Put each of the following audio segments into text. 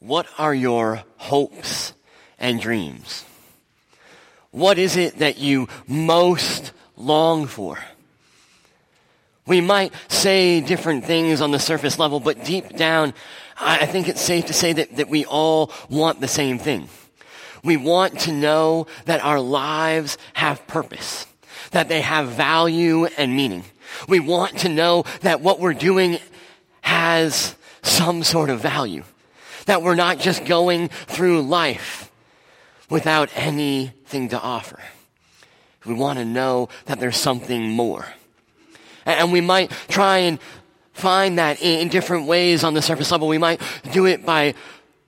What are your hopes and dreams? What is it that you most long for? We might say different things on the surface level, but deep down, I think it's safe to say that, that we all want the same thing. We want to know that our lives have purpose, that they have value and meaning. We want to know that what we're doing has some sort of value, that we're not just going through life without anything to offer. We want to know that there's something more. And we might try and find that in different ways on the surface level. We might do it by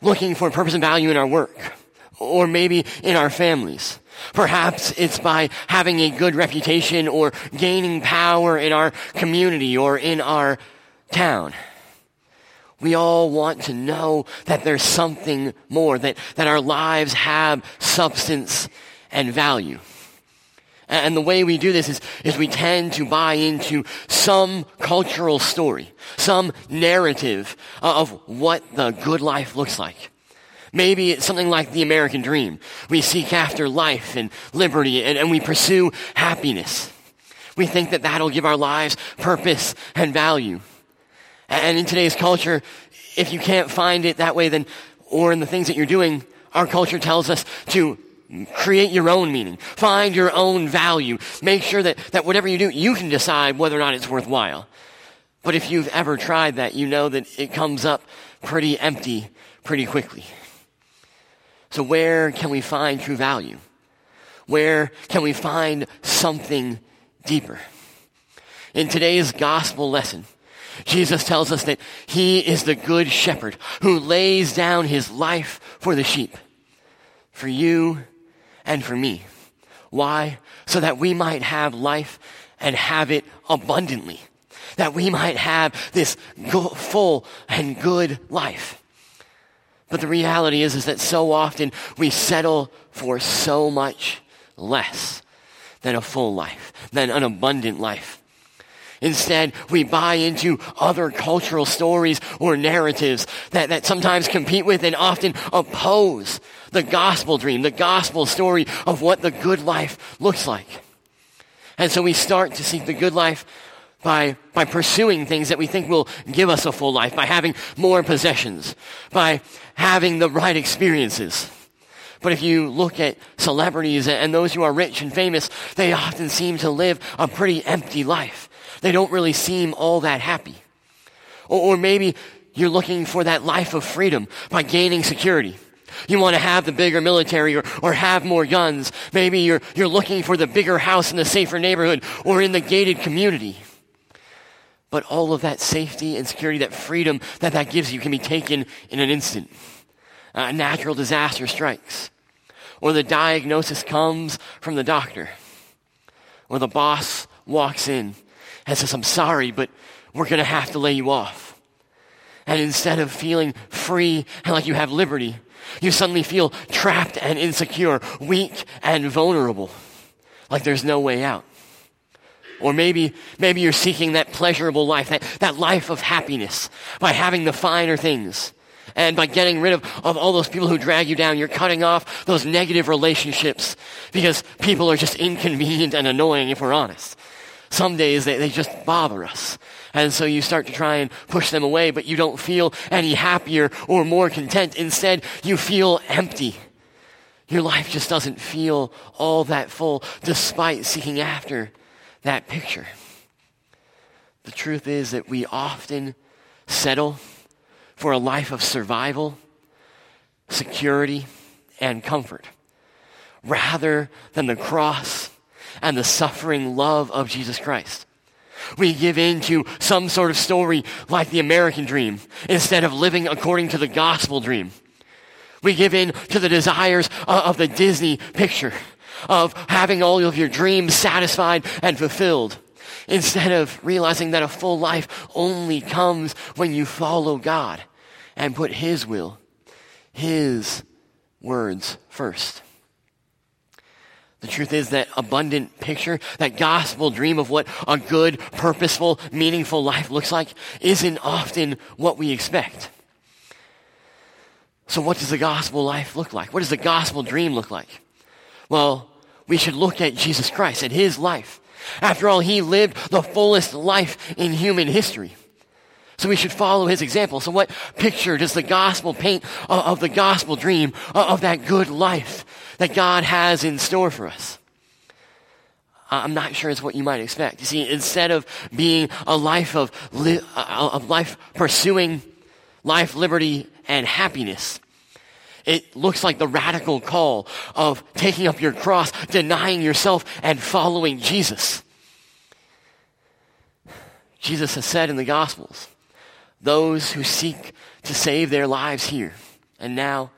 looking for purpose and value in our work or maybe in our families. Perhaps it's by having a good reputation or gaining power in our community or in our town. We all want to know that there's something more, that, that our lives have substance and value. And the way we do this is, is we tend to buy into some cultural story, some narrative uh, of what the good life looks like. Maybe it's something like the American dream. We seek after life and liberty and, and we pursue happiness. We think that that'll give our lives purpose and value. And in today's culture, if you can't find it that way, then, or in the things that you're doing, our culture tells us to create your own meaning. Find your own value. Make sure that, that whatever you do, you can decide whether or not it's worthwhile. But if you've ever tried that, you know that it comes up pretty empty pretty quickly. So where can we find true value? Where can we find something deeper? In today's gospel lesson, Jesus tells us that he is the good shepherd who lays down his life for the sheep, for you and for me. Why? So that we might have life and have it abundantly. That we might have this full and good life. But the reality is, is that so often we settle for so much less than a full life, than an abundant life. Instead, we buy into other cultural stories or narratives that, that sometimes compete with and often oppose the gospel dream, the gospel story of what the good life looks like. And so we start to seek the good life by, by pursuing things that we think will give us a full life, by having more possessions, by having the right experiences. But if you look at celebrities and those who are rich and famous, they often seem to live a pretty empty life. They don't really seem all that happy. Or, or maybe you're looking for that life of freedom by gaining security. You want to have the bigger military or, or have more guns. Maybe you're, you're looking for the bigger house in the safer neighborhood or in the gated community. But all of that safety and security, that freedom that that gives you can be taken in an instant. A natural disaster strikes. Or the diagnosis comes from the doctor. Or the boss walks in and says, I'm sorry, but we're going to have to lay you off. And instead of feeling free and like you have liberty, you suddenly feel trapped and insecure, weak and vulnerable, like there's no way out. Or maybe, maybe you're seeking that pleasurable life, that, that life of happiness by having the finer things. And by getting rid of, of all those people who drag you down, you're cutting off those negative relationships because people are just inconvenient and annoying if we're honest. Some days they, they just bother us. And so you start to try and push them away, but you don't feel any happier or more content. Instead, you feel empty. Your life just doesn't feel all that full despite seeking after that picture. The truth is that we often settle for a life of survival, security, and comfort rather than the cross and the suffering love of Jesus Christ. We give in to some sort of story like the American dream instead of living according to the gospel dream. We give in to the desires of the Disney picture of having all of your dreams satisfied and fulfilled instead of realizing that a full life only comes when you follow God and put His will, His words first. The truth is that abundant picture, that gospel dream of what a good, purposeful, meaningful life looks like isn't often what we expect. So, what does the gospel life look like? What does the gospel dream look like? Well, we should look at Jesus Christ and his life. After all, he lived the fullest life in human history. So we should follow his example. So what picture does the gospel paint of the gospel dream of that good life that God has in store for us? I'm not sure it's what you might expect. You see, instead of being a life of, li- of life pursuing life, liberty, and happiness, it looks like the radical call of taking up your cross, denying yourself, and following Jesus. Jesus has said in the Gospels, those who seek to save their lives here and now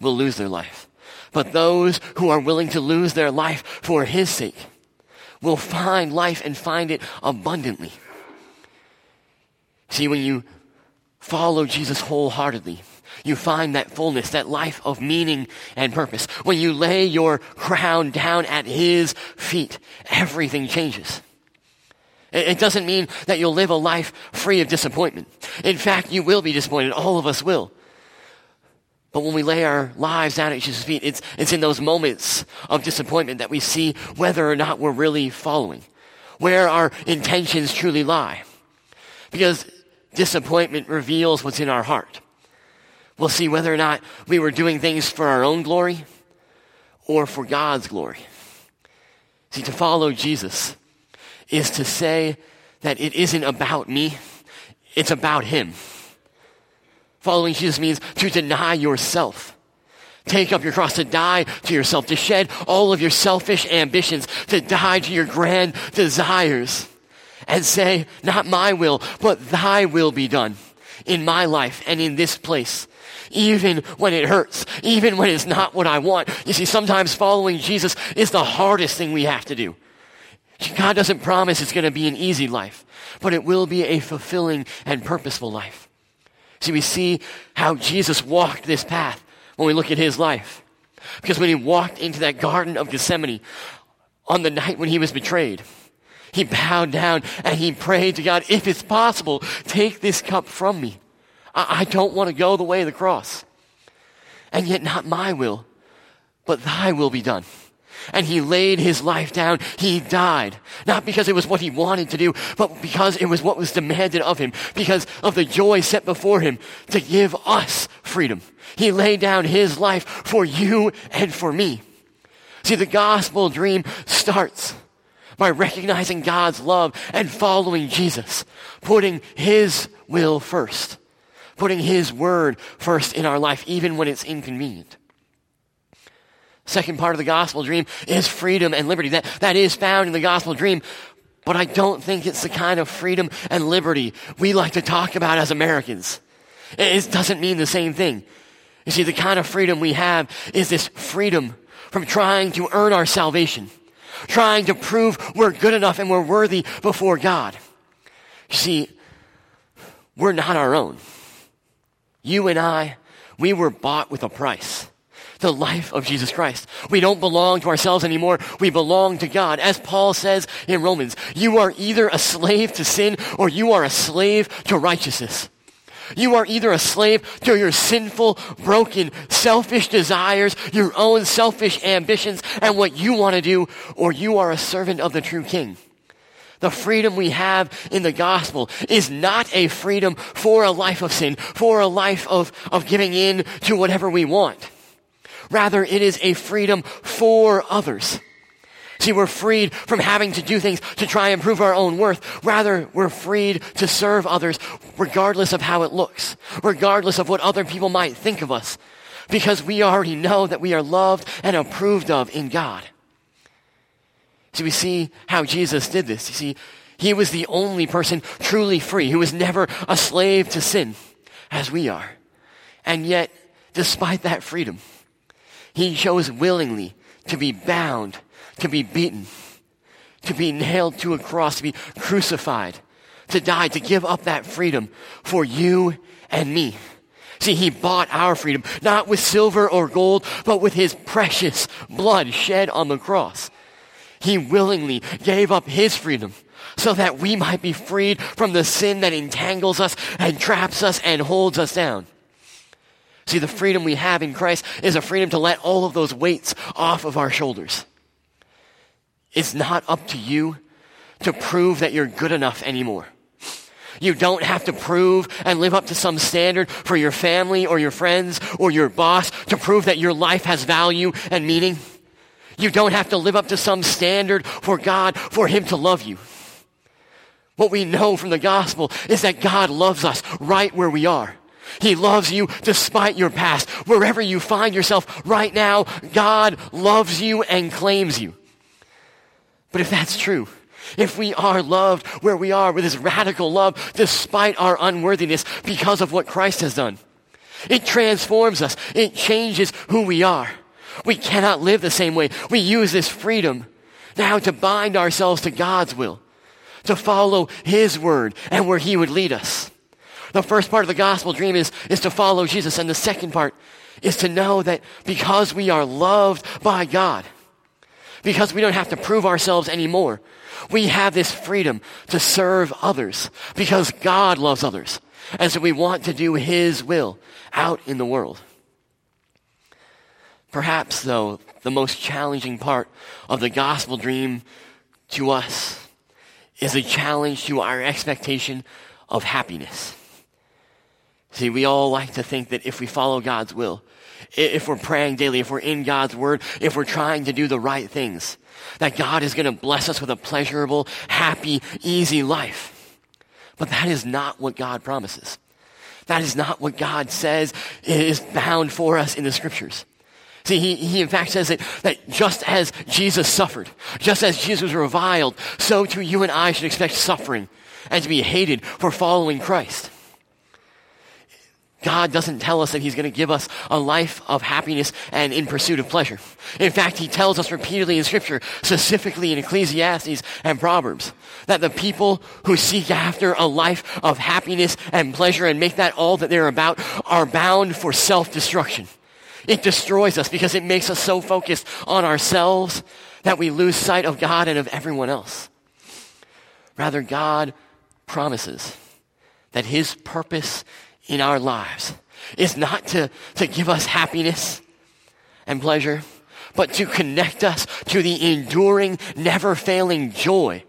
will lose their life. But those who are willing to lose their life for his sake will find life and find it abundantly. See, when you follow Jesus wholeheartedly, you find that fullness, that life of meaning and purpose. When you lay your crown down at his feet, everything changes. It doesn't mean that you'll live a life free of disappointment. In fact, you will be disappointed. All of us will. But when we lay our lives down at Jesus' feet, it's, it's in those moments of disappointment that we see whether or not we're really following, where our intentions truly lie. Because disappointment reveals what's in our heart. We'll see whether or not we were doing things for our own glory or for God's glory. See, to follow Jesus is to say that it isn't about me, it's about Him. Following Jesus means to deny yourself. Take up your cross, to die to yourself, to shed all of your selfish ambitions, to die to your grand desires, and say, Not my will, but thy will be done in my life and in this place. Even when it hurts, even when it's not what I want. You see, sometimes following Jesus is the hardest thing we have to do. God doesn't promise it's going to be an easy life, but it will be a fulfilling and purposeful life. See, we see how Jesus walked this path when we look at his life. Because when he walked into that Garden of Gethsemane on the night when he was betrayed, he bowed down and he prayed to God, if it's possible, take this cup from me. I, I don't want to go the way of the cross. And yet not my will, but thy will be done and he laid his life down. He died. Not because it was what he wanted to do, but because it was what was demanded of him, because of the joy set before him to give us freedom. He laid down his life for you and for me. See, the gospel dream starts by recognizing God's love and following Jesus, putting his will first, putting his word first in our life, even when it's inconvenient. Second part of the gospel dream is freedom and liberty. That, that is found in the gospel dream, but I don't think it's the kind of freedom and liberty we like to talk about as Americans. It doesn't mean the same thing. You see, the kind of freedom we have is this freedom from trying to earn our salvation, trying to prove we're good enough and we're worthy before God. You see, we're not our own. You and I, we were bought with a price the life of Jesus Christ. We don't belong to ourselves anymore. We belong to God. As Paul says in Romans, you are either a slave to sin or you are a slave to righteousness. You are either a slave to your sinful, broken, selfish desires, your own selfish ambitions, and what you want to do, or you are a servant of the true king. The freedom we have in the gospel is not a freedom for a life of sin, for a life of, of giving in to whatever we want. Rather, it is a freedom for others. See, we're freed from having to do things to try and prove our own worth. Rather, we're freed to serve others regardless of how it looks, regardless of what other people might think of us, because we already know that we are loved and approved of in God. So we see how Jesus did this. You see, he was the only person truly free who was never a slave to sin as we are. And yet, despite that freedom, he chose willingly to be bound, to be beaten, to be nailed to a cross, to be crucified, to die, to give up that freedom for you and me. See, he bought our freedom, not with silver or gold, but with his precious blood shed on the cross. He willingly gave up his freedom so that we might be freed from the sin that entangles us and traps us and holds us down. See, the freedom we have in Christ is a freedom to let all of those weights off of our shoulders. It's not up to you to prove that you're good enough anymore. You don't have to prove and live up to some standard for your family or your friends or your boss to prove that your life has value and meaning. You don't have to live up to some standard for God for Him to love you. What we know from the gospel is that God loves us right where we are. He loves you despite your past. Wherever you find yourself right now, God loves you and claims you. But if that's true, if we are loved where we are with his radical love despite our unworthiness because of what Christ has done, it transforms us. It changes who we are. We cannot live the same way. We use this freedom now to bind ourselves to God's will, to follow his word and where he would lead us. The first part of the gospel dream is, is to follow Jesus, and the second part is to know that because we are loved by God, because we don't have to prove ourselves anymore, we have this freedom to serve others because God loves others. And so we want to do His will out in the world. Perhaps, though, the most challenging part of the gospel dream to us is a challenge to our expectation of happiness. See, we all like to think that if we follow God's will, if we're praying daily, if we're in God's word, if we're trying to do the right things, that God is going to bless us with a pleasurable, happy, easy life. But that is not what God promises. That is not what God says is bound for us in the scriptures. See, he, he in fact says that, that just as Jesus suffered, just as Jesus was reviled, so too you and I should expect suffering and to be hated for following Christ. God doesn't tell us that He's going to give us a life of happiness and in pursuit of pleasure. In fact, He tells us repeatedly in Scripture, specifically in Ecclesiastes and Proverbs, that the people who seek after a life of happiness and pleasure and make that all that they're about are bound for self-destruction. It destroys us because it makes us so focused on ourselves that we lose sight of God and of everyone else. Rather, God promises that His purpose in our lives is not to, to give us happiness and pleasure, but to connect us to the enduring, never failing joy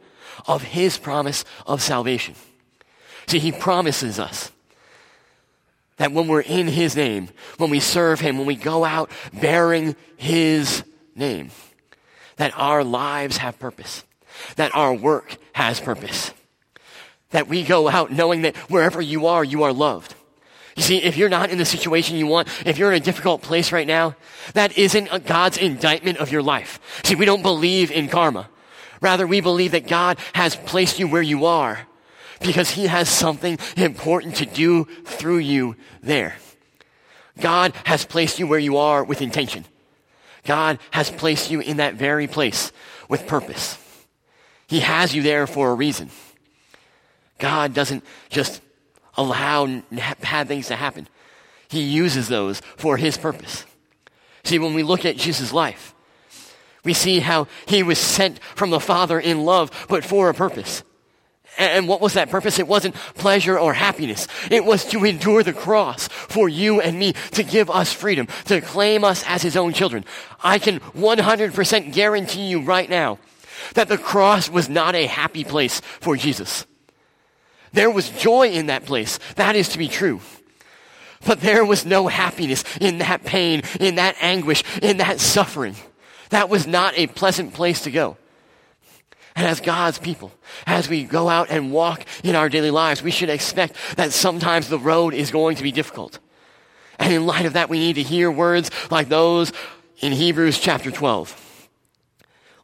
of His promise of salvation. See, He promises us that when we're in His name, when we serve Him, when we go out bearing His name, that our lives have purpose, that our work has purpose, that we go out knowing that wherever you are, you are loved you see, if you're not in the situation you want, if you're in a difficult place right now, that isn't God's indictment of your life. See, we don't believe in karma. Rather, we believe that God has placed you where you are because he has something important to do through you there. God has placed you where you are with intention. God has placed you in that very place with purpose. He has you there for a reason. God doesn't just allow bad things to happen. He uses those for his purpose. See, when we look at Jesus' life, we see how he was sent from the Father in love, but for a purpose. And what was that purpose? It wasn't pleasure or happiness. It was to endure the cross for you and me, to give us freedom, to claim us as his own children. I can 100% guarantee you right now that the cross was not a happy place for Jesus. There was joy in that place. That is to be true. But there was no happiness in that pain, in that anguish, in that suffering. That was not a pleasant place to go. And as God's people, as we go out and walk in our daily lives, we should expect that sometimes the road is going to be difficult. And in light of that, we need to hear words like those in Hebrews chapter 12.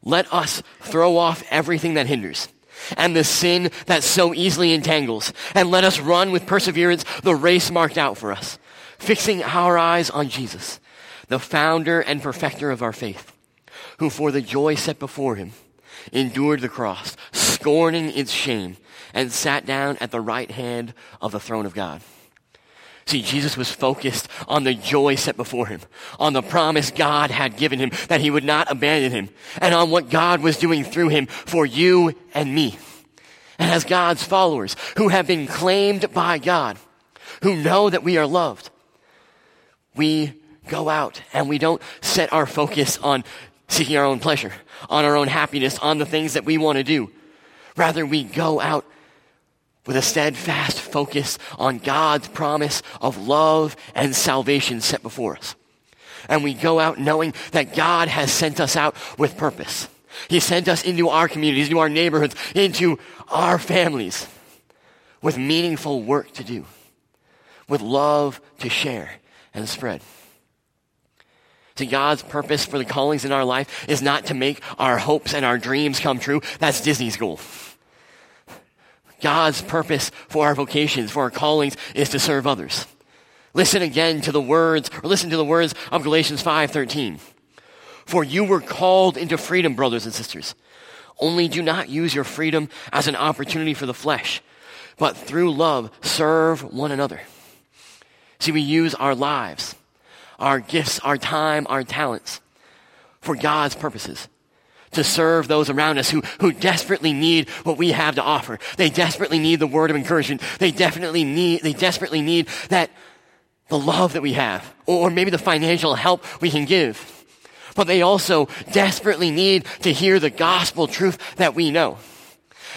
Let us throw off everything that hinders and the sin that so easily entangles, and let us run with perseverance the race marked out for us, fixing our eyes on Jesus, the founder and perfecter of our faith, who for the joy set before him endured the cross, scorning its shame, and sat down at the right hand of the throne of God. See, Jesus was focused on the joy set before him, on the promise God had given him that he would not abandon him, and on what God was doing through him for you and me. And as God's followers who have been claimed by God, who know that we are loved, we go out and we don't set our focus on seeking our own pleasure, on our own happiness, on the things that we want to do. Rather, we go out with a steadfast focus on God's promise of love and salvation set before us. And we go out knowing that God has sent us out with purpose. He sent us into our communities, into our neighborhoods, into our families with meaningful work to do, with love to share and spread. See, God's purpose for the callings in our life is not to make our hopes and our dreams come true. That's Disney's goal. God's purpose for our vocations, for our callings, is to serve others. Listen again to the words, or listen to the words of Galatians 5:13. For you were called into freedom, brothers and sisters. Only do not use your freedom as an opportunity for the flesh, but through love serve one another. See, we use our lives, our gifts, our time, our talents for God's purposes to serve those around us who, who desperately need what we have to offer. They desperately need the word of encouragement. They definitely need, they desperately need that, the love that we have, or maybe the financial help we can give. But they also desperately need to hear the gospel truth that we know.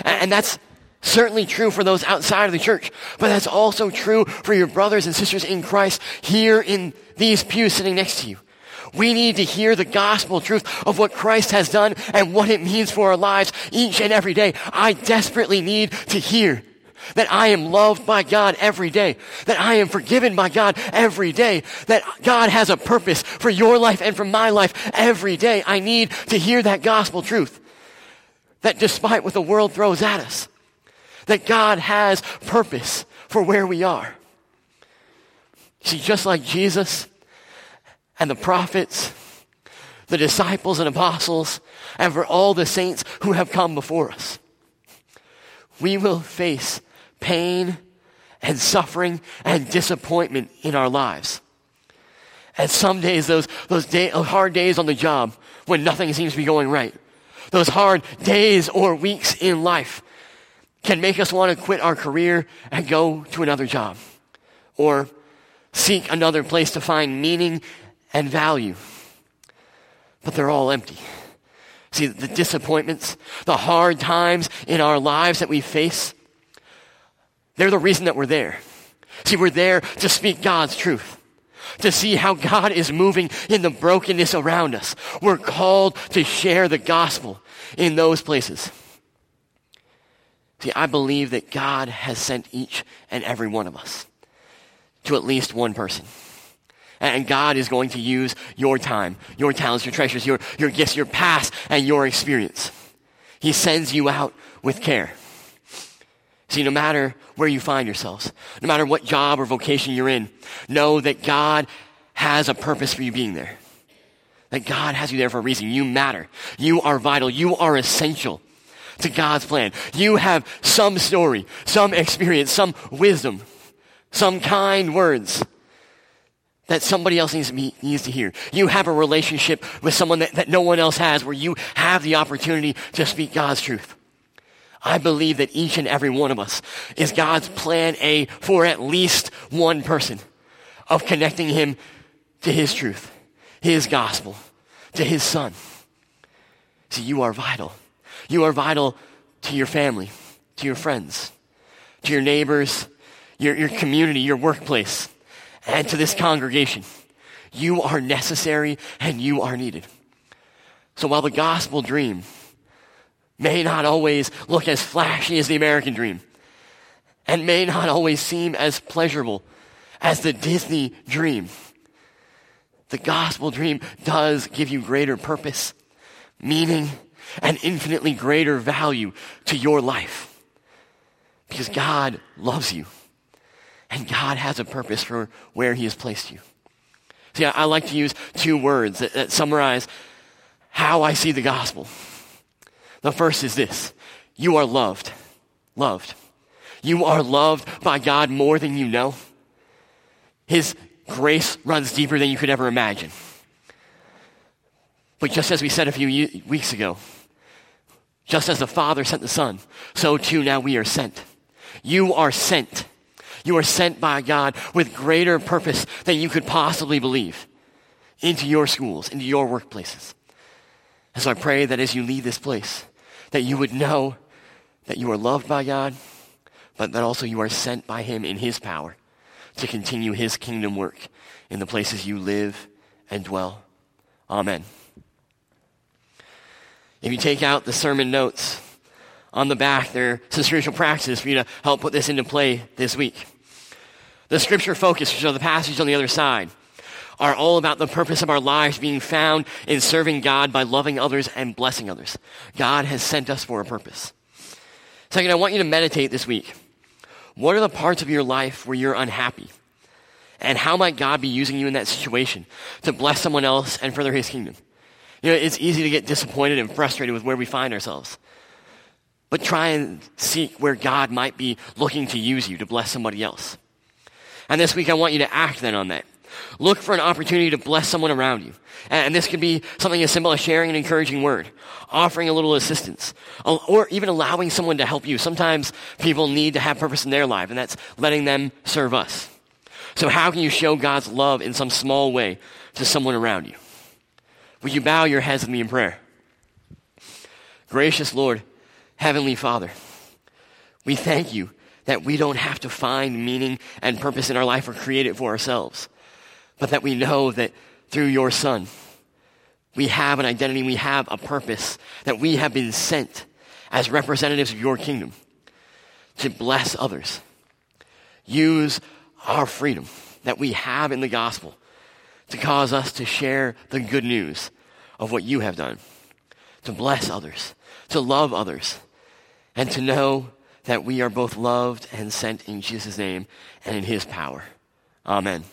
And, and that's certainly true for those outside of the church, but that's also true for your brothers and sisters in Christ here in these pews sitting next to you. We need to hear the gospel truth of what Christ has done and what it means for our lives each and every day. I desperately need to hear that I am loved by God every day, that I am forgiven by God every day, that God has a purpose for your life and for my life every day. I need to hear that gospel truth. That despite what the world throws at us, that God has purpose for where we are. See, just like Jesus, and the prophets, the disciples and apostles, and for all the saints who have come before us. We will face pain and suffering and disappointment in our lives. And some days, those, those day, hard days on the job when nothing seems to be going right, those hard days or weeks in life can make us want to quit our career and go to another job or seek another place to find meaning and value. But they're all empty. See, the disappointments, the hard times in our lives that we face, they're the reason that we're there. See, we're there to speak God's truth, to see how God is moving in the brokenness around us. We're called to share the gospel in those places. See, I believe that God has sent each and every one of us to at least one person. And God is going to use your time, your talents, your treasures, your, your gifts, your past, and your experience. He sends you out with care. See, no matter where you find yourselves, no matter what job or vocation you're in, know that God has a purpose for you being there. That God has you there for a reason. You matter. You are vital. You are essential to God's plan. You have some story, some experience, some wisdom, some kind words that somebody else needs to, be, needs to hear. You have a relationship with someone that, that no one else has where you have the opportunity to speak God's truth. I believe that each and every one of us is God's plan A for at least one person of connecting him to his truth, his gospel, to his son. See, you are vital. You are vital to your family, to your friends, to your neighbors, your, your community, your workplace and to this congregation. You are necessary and you are needed. So while the gospel dream may not always look as flashy as the American dream, and may not always seem as pleasurable as the Disney dream, the gospel dream does give you greater purpose, meaning, and infinitely greater value to your life. Because God loves you. And God has a purpose for where He has placed you. See, I, I like to use two words that, that summarize how I see the gospel. The first is this you are loved. Loved. You are loved by God more than you know. His grace runs deeper than you could ever imagine. But just as we said a few weeks ago, just as the Father sent the Son, so too now we are sent. You are sent You are sent by God with greater purpose than you could possibly believe into your schools, into your workplaces. And so I pray that as you leave this place, that you would know that you are loved by God, but that also you are sent by Him in His power to continue His kingdom work in the places you live and dwell. Amen. If you take out the sermon notes, on the back, there some spiritual practices for you to help put this into play this week. The scripture focus, which are the passage on the other side, are all about the purpose of our lives being found in serving God by loving others and blessing others. God has sent us for a purpose. Second, I want you to meditate this week. What are the parts of your life where you're unhappy? And how might God be using you in that situation to bless someone else and further his kingdom? You know, it's easy to get disappointed and frustrated with where we find ourselves. But try and seek where God might be looking to use you to bless somebody else. And this week I want you to act then on that. Look for an opportunity to bless someone around you. And this could be something as simple as sharing an encouraging word, offering a little assistance, or even allowing someone to help you. Sometimes people need to have purpose in their life, and that's letting them serve us. So how can you show God's love in some small way to someone around you? Will you bow your heads with me in prayer? Gracious Lord, Heavenly Father, we thank you that we don't have to find meaning and purpose in our life or create it for ourselves, but that we know that through your Son, we have an identity, we have a purpose, that we have been sent as representatives of your kingdom to bless others. Use our freedom that we have in the gospel to cause us to share the good news of what you have done, to bless others, to love others and to know that we are both loved and sent in Jesus' name and in his power. Amen.